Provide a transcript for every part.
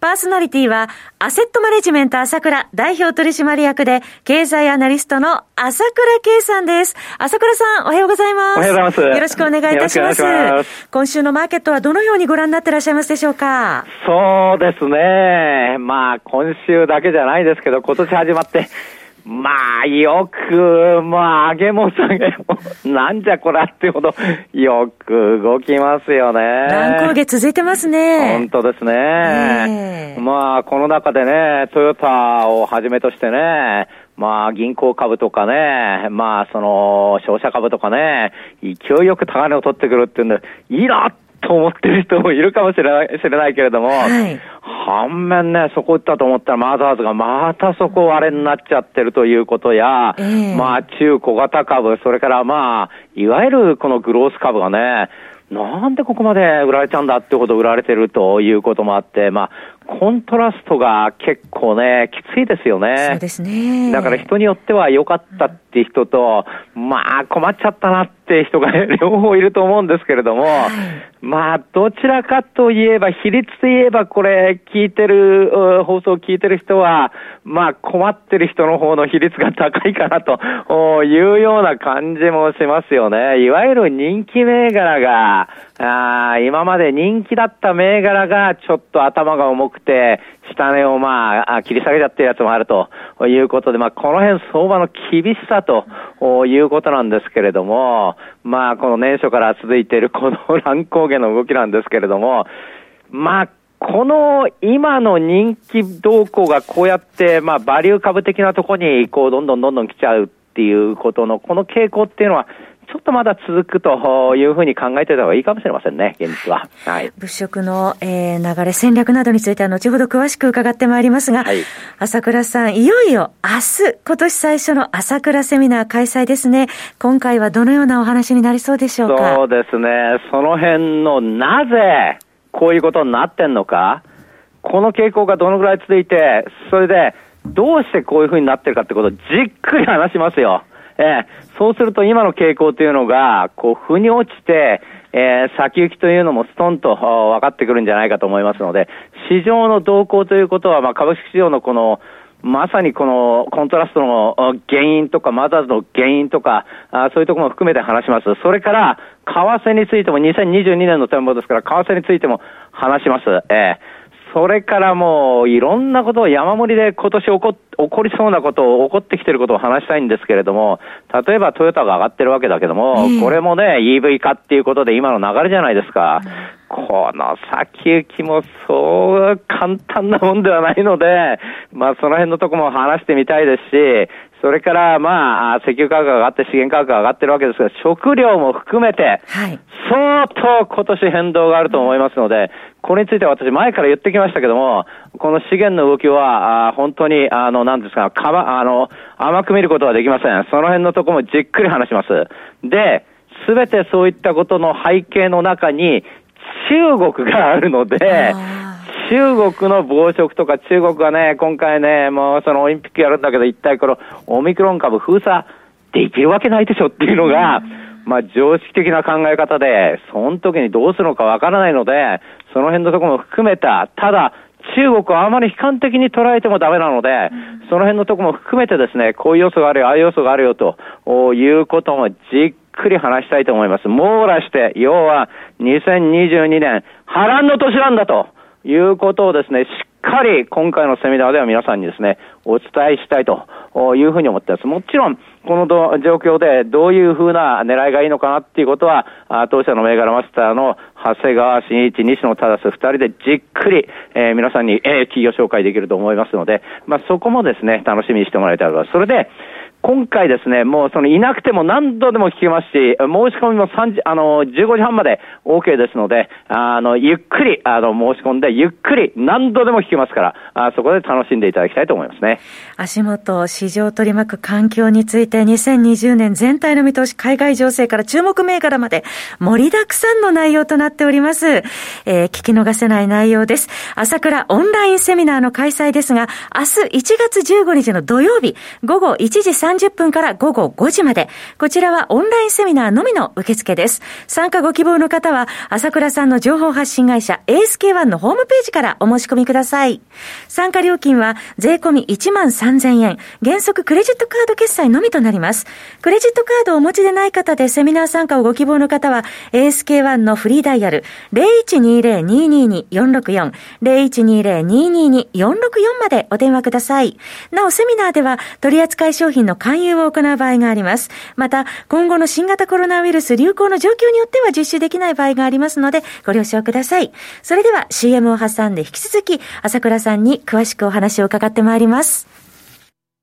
パーソナリティは、アセットマネジメント朝倉代表取締役で、経済アナリストの朝倉慶さんです。朝倉さん、おはようございます。おはようございます。よろしくお願いいたします。まず今週のマーケットはどのようにご覧になっていらっしゃいますでしょうか？そうですね。まあ、今週だけじゃないですけど、今年始まって、まあ、よく、まあ、上げも下げも、なんじゃこらってほど、よく動きますよね。乱高下続いてますね。本当ですね。まあ、この中でね、トヨタをはじめとしてね、まあ、銀行株とかね、まあ、その、商社株とかね、勢いよく高値を取ってくるっていうんで、いらっと思ってる人もいるかもしれない知れないけれども、はい、反面ね、そこ打ったと思ったらマザーズがまたそこ割れになっちゃってるということや、えー、まあ中小型株、それからまあ、いわゆるこのグロース株がね、なんでここまで売られちゃうんだってほど売られてるということもあって、まあ、コントラストが結構ね、きついですよね。そうですね。だから人によっては良かったって人と、まあ困っちゃったなって人が 両方いると思うんですけれども、はい、まあどちらかといえば、比率で言えばこれ聞いてる、放送を聞いてる人は、まあ困ってる人の方の比率が高いかなというような感じもしますよね。いわゆる人気銘柄が、あ今まで人気だった銘柄がちょっと頭が重くて、下値をまあ、切り下げちゃってるやつもあるということで、まあ、この辺相場の厳しさということなんですけれども、まあ、この年初から続いている この乱高下の動きなんですけれども、まあ、この今の人気動向がこうやって、まあ、バリュー株的なところに、こう、どんどんどんどん来ちゃうっていうことの、この傾向っていうのは、ちょっとまだ続くというふうに考えてた方がいいかもしれませんね、現実は。はい。物色の、えー、流れ、戦略などについては後ほど詳しく伺ってまいりますが、はい、朝倉さん、いよいよ明日、今年最初の朝倉セミナー開催ですね。今回はどのようなお話になりそうでしょうか？そうですね。その辺のなぜ、こういうことになってんのか、この傾向がどのぐらい続いて、それで、どうしてこういうふうになってるかってことをじっくり話しますよ。えー、そうすると今の傾向というのが、こう、腑に落ちて、えー、先行きというのもストンと分かってくるんじゃないかと思いますので、市場の動向ということは、まあ、株式市場のこの、まさにこのコントラストの原因とか、マザーズの原因とか、あそういうところも含めて話します。それから、為替についても2022年の展望ですから、為替についても話します。えーそれからもう、いろんなことを山盛りで今年起こ起こりそうなことを、起こってきてることを話したいんですけれども、例えばトヨタが上がってるわけだけども、これもね、EV 化っていうことで今の流れじゃないですか。この先行きもそう簡単なもんではないので、まあその辺のとこも話してみたいですし、それから、まあ、石油価格が上がって資源価格が上がってるわけですが、食料も含めて、相当今年変動があると思いますので、これについては私前から言ってきましたけども、この資源の動きは、あ本当に、あの、なんですか、かま、あの、甘く見ることはできません。その辺のところもじっくり話します。で、すべてそういったことの背景の中に、中国があるので、中国の暴食とか中国がね、今回ね、もうそのオリンピックやるんだけど、一体このオミクロン株封鎖できるわけないでしょっていうのが、まあ常識的な考え方で、その時にどうするのかわからないので、その辺のところも含めた、ただ、中国をあまり悲観的に捉えてもダメなので、その辺のところも含めてですね、こういう要素があるよ、ああいう要素があるよということもじっくり話したいと思います。網羅して、要は2022年、波乱の年なんだと。いうことをですね、しっかり今回のセミナーでは皆さんにですね、お伝えしたいというふうに思っています。もちろん、この状況でどういうふうな狙いがいいのかなっていうことは、当社の銘柄マスターの長谷川慎一、西野忠二人でじっくり、えー、皆さんに、えー、企業紹介できると思いますので、まあ、そこもですね、楽しみにしてもらいたいと思います。それで、今回ですね、もうそのいなくても何度でも聞けますし、申し込みも3時、あの、15時半まで OK ですので、あの、ゆっくり、あの、申し込んで、ゆっくり何度でも聞けますから、あそこで楽しんでいただきたいと思いますね。足元、市場取り巻く環境について、2020年全体の見通し、海外情勢から注目銘柄まで、盛りだくさんの内容となっております。えー、聞き逃せない内容です。朝倉オンラインセミナーの開催ですが、明日1月15日の土曜日、午後1時3 30分から午後5時まで、こちらはオンラインセミナーのみの受付です。参加ご希望の方は、朝倉さんの情報発信会社 ASK1 のホームページからお申し込みください。参加料金は税込み1万3000円、原則クレジットカード決済のみとなります。クレジットカードをお持ちでない方でセミナー参加をご希望の方は、ASK1 のフリーダイヤル0120-222-464、0120-222-464までお電話ください。なお、セミナーでは取扱商品の勧誘を行う場合があります。また、今後の新型コロナウイルス流行の状況によっては実施できない場合がありますので、ご了承ください。それでは CM を挟んで引き続き、朝倉さんに詳しくお話を伺ってまいります。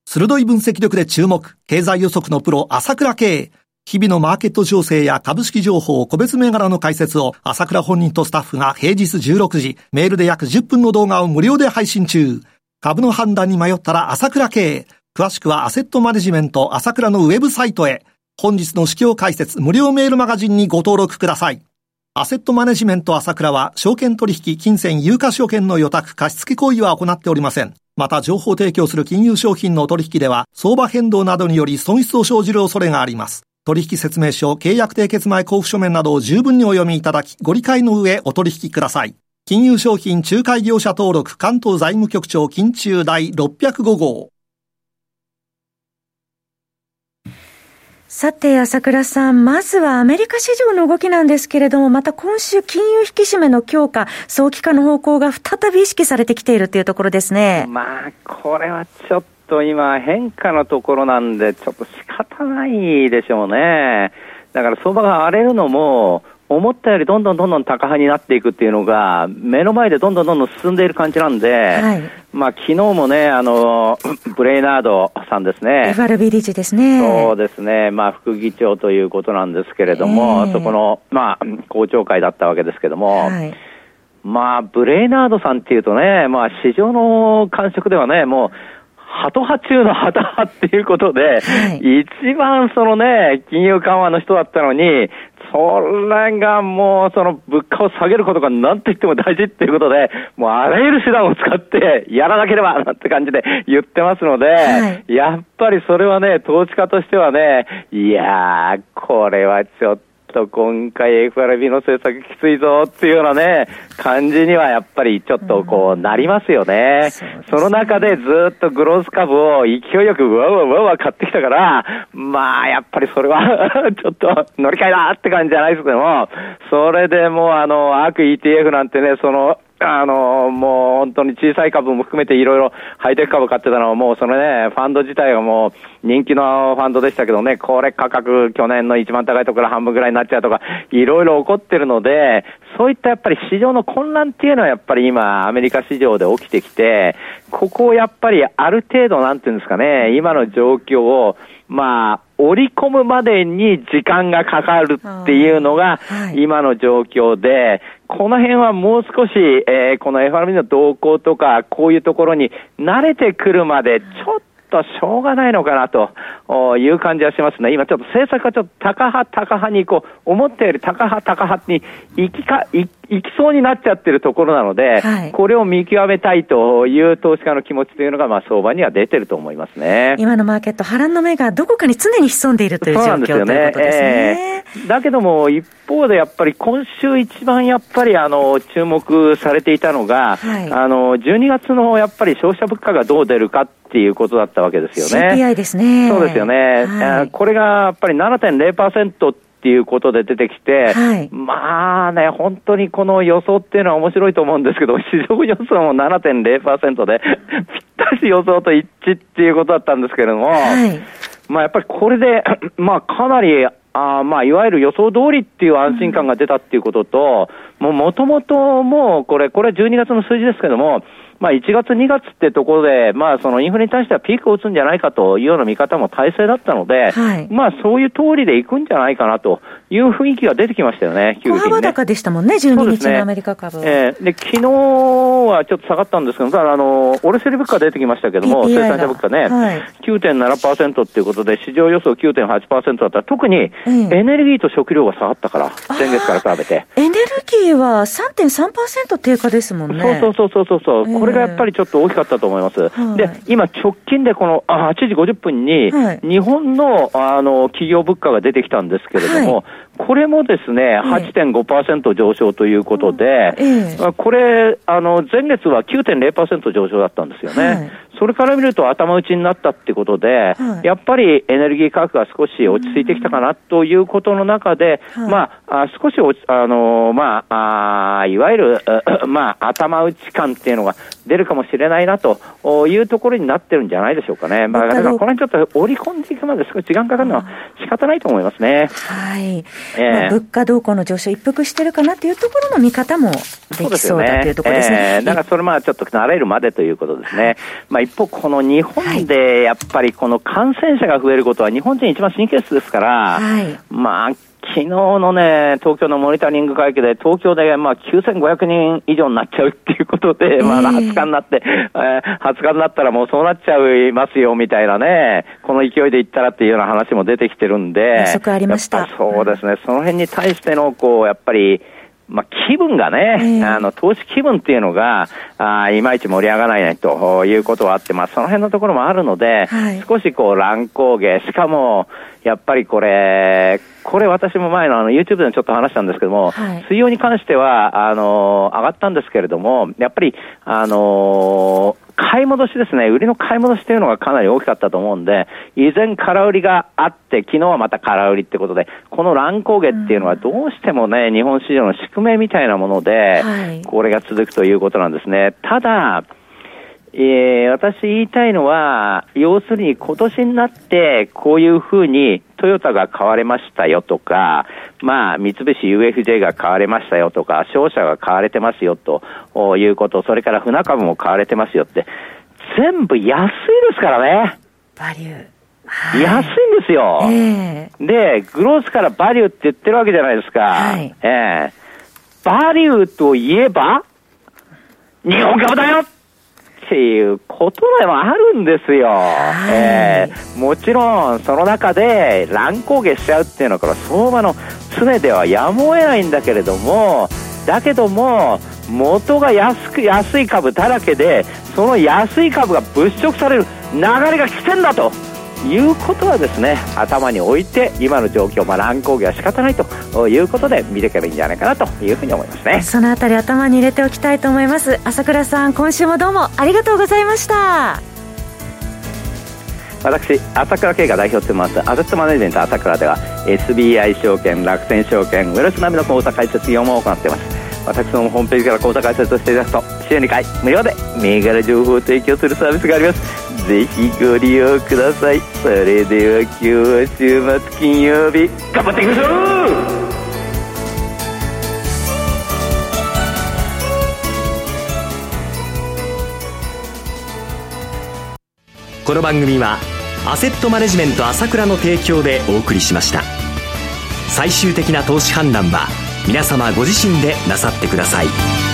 鋭い分析力で注目、経済予測のプロ、朝倉慶。日々のマーケット情勢や株式情報、個別銘柄の解説を朝倉本人とスタッフが平日16時、メールで約10分の動画を無料で配信中。株の判断に迷ったら朝倉慶。詳しくはアセットマネジメント朝倉のウェブサイトへ。本日の市況解説無料メールマガジンにご登録ください。アセットマネジメント朝倉は、証券取引、金銭、有価証券の予託、貸付行為は行っておりません。また、情報提供する金融商品の取引では、相場変動などにより損失を生じる恐れがあります。取引説明書、契約締結前交付書面などを十分にお読みいただき、ご理解の上お取引ください。金融商品仲介業者登録関東財務局長金中第605号。さて、朝倉さん、まずはアメリカ市場の動きなんですけれども、また今週金融引き締めの強化、早期化の方向が再び意識されてきているというところですね。まあ、これはちょっと今変化のところなんで、ちょっと仕方ないでしょうね。だから相場が荒れるのも、思ったよりどんどんどんどん高派になっていくっていうのが、目の前でどんどんどんどん進んでいる感じなんで、はい、まあ昨日もね、あの、ブレイナードさんですね。FRB 理事ですね。そうですね。まあ副議長ということなんですけれども、えー、そこの、まあ、公聴会だったわけですけども、はいまあ、ブレイナードさんっていうとね、まあ、市場の感触ではね、もう、ハト派中のハト派っていうことで、はい、一番そのね、金融緩和の人だったのに、それがもう、その物価を下げることが何と言っても大事っていうことで、もうあらゆる手段を使ってやらなければなんて感じで言ってますので、はい、やっぱりそれはね、投資家としてはね、いやー、これはちょっと、と今回 FRB の政策きついぞっていうようなね、感じにはやっぱりちょっとこうなりますよね。そねその中でずっとグロース株を勢いよくうわうわうわわ買ってきたから、まあやっぱりそれは ちょっと乗り換えだって感じじゃないですけども、それでもうあの、アーク ETF なんてね、その、あの、もう本当に小さい株も含めていろいろハイテク株買ってたのはもうそのね、ファンド自体がもう人気のファンドでしたけどね、これ価格去年の一番高いところ半分ぐらいになっちゃうとか、いろいろ起こってるので、そういったやっぱり市場の混乱っていうのはやっぱり今アメリカ市場で起きてきて、ここをやっぱりある程度なんていうんですかね、今の状況をまあ、織り込むまでに時間がかかるっていうのが、今の状況で、この辺はもう少し、えー、この FRB の動向とか、こういうところに慣れてくるまで、ちょっとしょうがないのかなという感じはしますね。今ちょっと政策がちょっと高派高派にこう、思ったより高派高派に行きか、行きそうになっちゃってるところなので、はい、これを見極めたいという投資家の気持ちというのが、まあ相場には出てると思いますね。今のマーケット、波乱の目がどこかに常に潜んでいるという状況そうなんですよね。えー、だけども、一方でやっぱり今週一番やっぱりあの、注目されていたのが、はい、あの、12月のやっぱり消費者物価がどう出るかっていうことだったわけですよね。CPI ですね。そうですよね。はい、これがやっぱり7.0%っていうことで出てきて、はい、まあね、本当にこの予想っていうのは面白いと思うんですけど、市場予想も7.0%で、ぴったし予想と一致っていうことだったんですけれども、はい、まあやっぱりこれで、まあかなりあまあ、いわゆる予想通りっていう安心感が出たっていうことと、もともともうこれ、これ12月の数字ですけども、まあ、1月、2月ってところで、まあ、そのインフレに対してはピークを打つんじゃないかというような見方も体制だったので、はい、まあ、そういう通りでいくんじゃないかなという雰囲気が出てきましたよね、急激に、ね。高でしたもんね、12日のアメリカ株。ねえ。ー、で昨日はちょっと下がったんですけど、ただあの、卸売物価出てきましたけども、生産者物価ね、はい、9.7%っていうことで、市場予想9.8%だった。ら、特にエネルギーと食料が下がったから、前月から比べて。エネルギーは3.3%低下ですもんね。そうそうそうそうそう、えー、これがやっぱりちょっと大きかったと思います。はい、で、今直近でこのあ8時50分に、日本のあの企業物価が出てきたんですけれども、はいこれもですね、8.5%上昇ということで、これ、あの、前月は9.0%上昇だったんですよね。それから見ると頭打ちになったってことで、やっぱりエネルギー価格が少し落ち着いてきたかなということの中で、まあ、少し落ち、あの、まあ、あいわゆる、まあ、頭打ち感っていうのが出るかもしれないなというところになってるんじゃないでしょうかね。まあ、だからこの辺ちょっと織り込んでいくまで少し時間かかるのは仕方ないと思いますね。はい。えー、まあ、物価動向の上昇一服してるかなというところの見方もできそうだというところですね。すねえー、だからそれまあちょっと慣れるまでということですね。まあ一方この日本でやっぱりこの感染者が増えることは日本人一番神経質ですから、はい、まあ昨日のね、東京のモニタリング会議で、東京でまあ9500人以上になっちゃうっていうことで、まあ20日になって、えー、20日になったらもうそうなっちゃいますよみたいなね、この勢いでいったらっていうような話も出てきてるんで、ありました。そうですね、その辺に対しての、こう、やっぱり、まあ、気分がね、えー、あの、投資気分っていうのが、あいまいち盛り上がらないということはあって、まあ、その辺のところもあるので、はい、少しこう、乱高下、しかも、やっぱりこれ、これ私も前のあの YouTube でちょっと話したんですけども、はい、水曜に関しては、あの上がったんですけれども、やっぱり、あの買い戻しですね、売りの買い戻しというのがかなり大きかったと思うんで、依然空売りがあって、昨日はまた空売りってことで、この乱高下っていうのはどうしてもね、日本市場の宿命みたいなもので、これが続くということなんですね。ただ、えー、私言いたいのは、要するに今年になってこういうふうにトヨタが買われましたよとか、まあ、三菱 UFJ が買われましたよとか、商社が買われてますよということ、それから船株も買われてますよって、全部安いですからね。バリュー。はい、安いんですよ、えー、で、グロースからバリューって言ってるわけじゃないですか。はい、えー、バリューといえば、日本株だよっていうことでもあるんですよ。はい、えー、もちろん、その中で乱高下しちゃうっていうのは、これ相場の常ではやむを得ないんだけれども、だけども、元が安く、安い株だらけで、その安い株が物色される流れが来てんだと。いうことはですね頭に置いて今の状況、まあ、乱高下は仕方ないということで見ていけばいいんじゃないかなというふうに思いますね。そのあたり頭に入れておきたいと思います。朝倉さん今週もどうもありがとうございました。私朝倉慶が代表してますアセットマネジメント朝倉では SBI 証券楽天証券ウェルス並みの口座開設業務を行っています私のホームページから口座開設をしていただくと週2回無料で銘柄情報を提供するサービスがあります。ぜひご利用ください。それでは今日は週末金曜日頑張っていきましょう!この番組はアセットマネジメント朝倉の提供でお送りしました。最終的な投資判断は皆様ご自身でなさってください。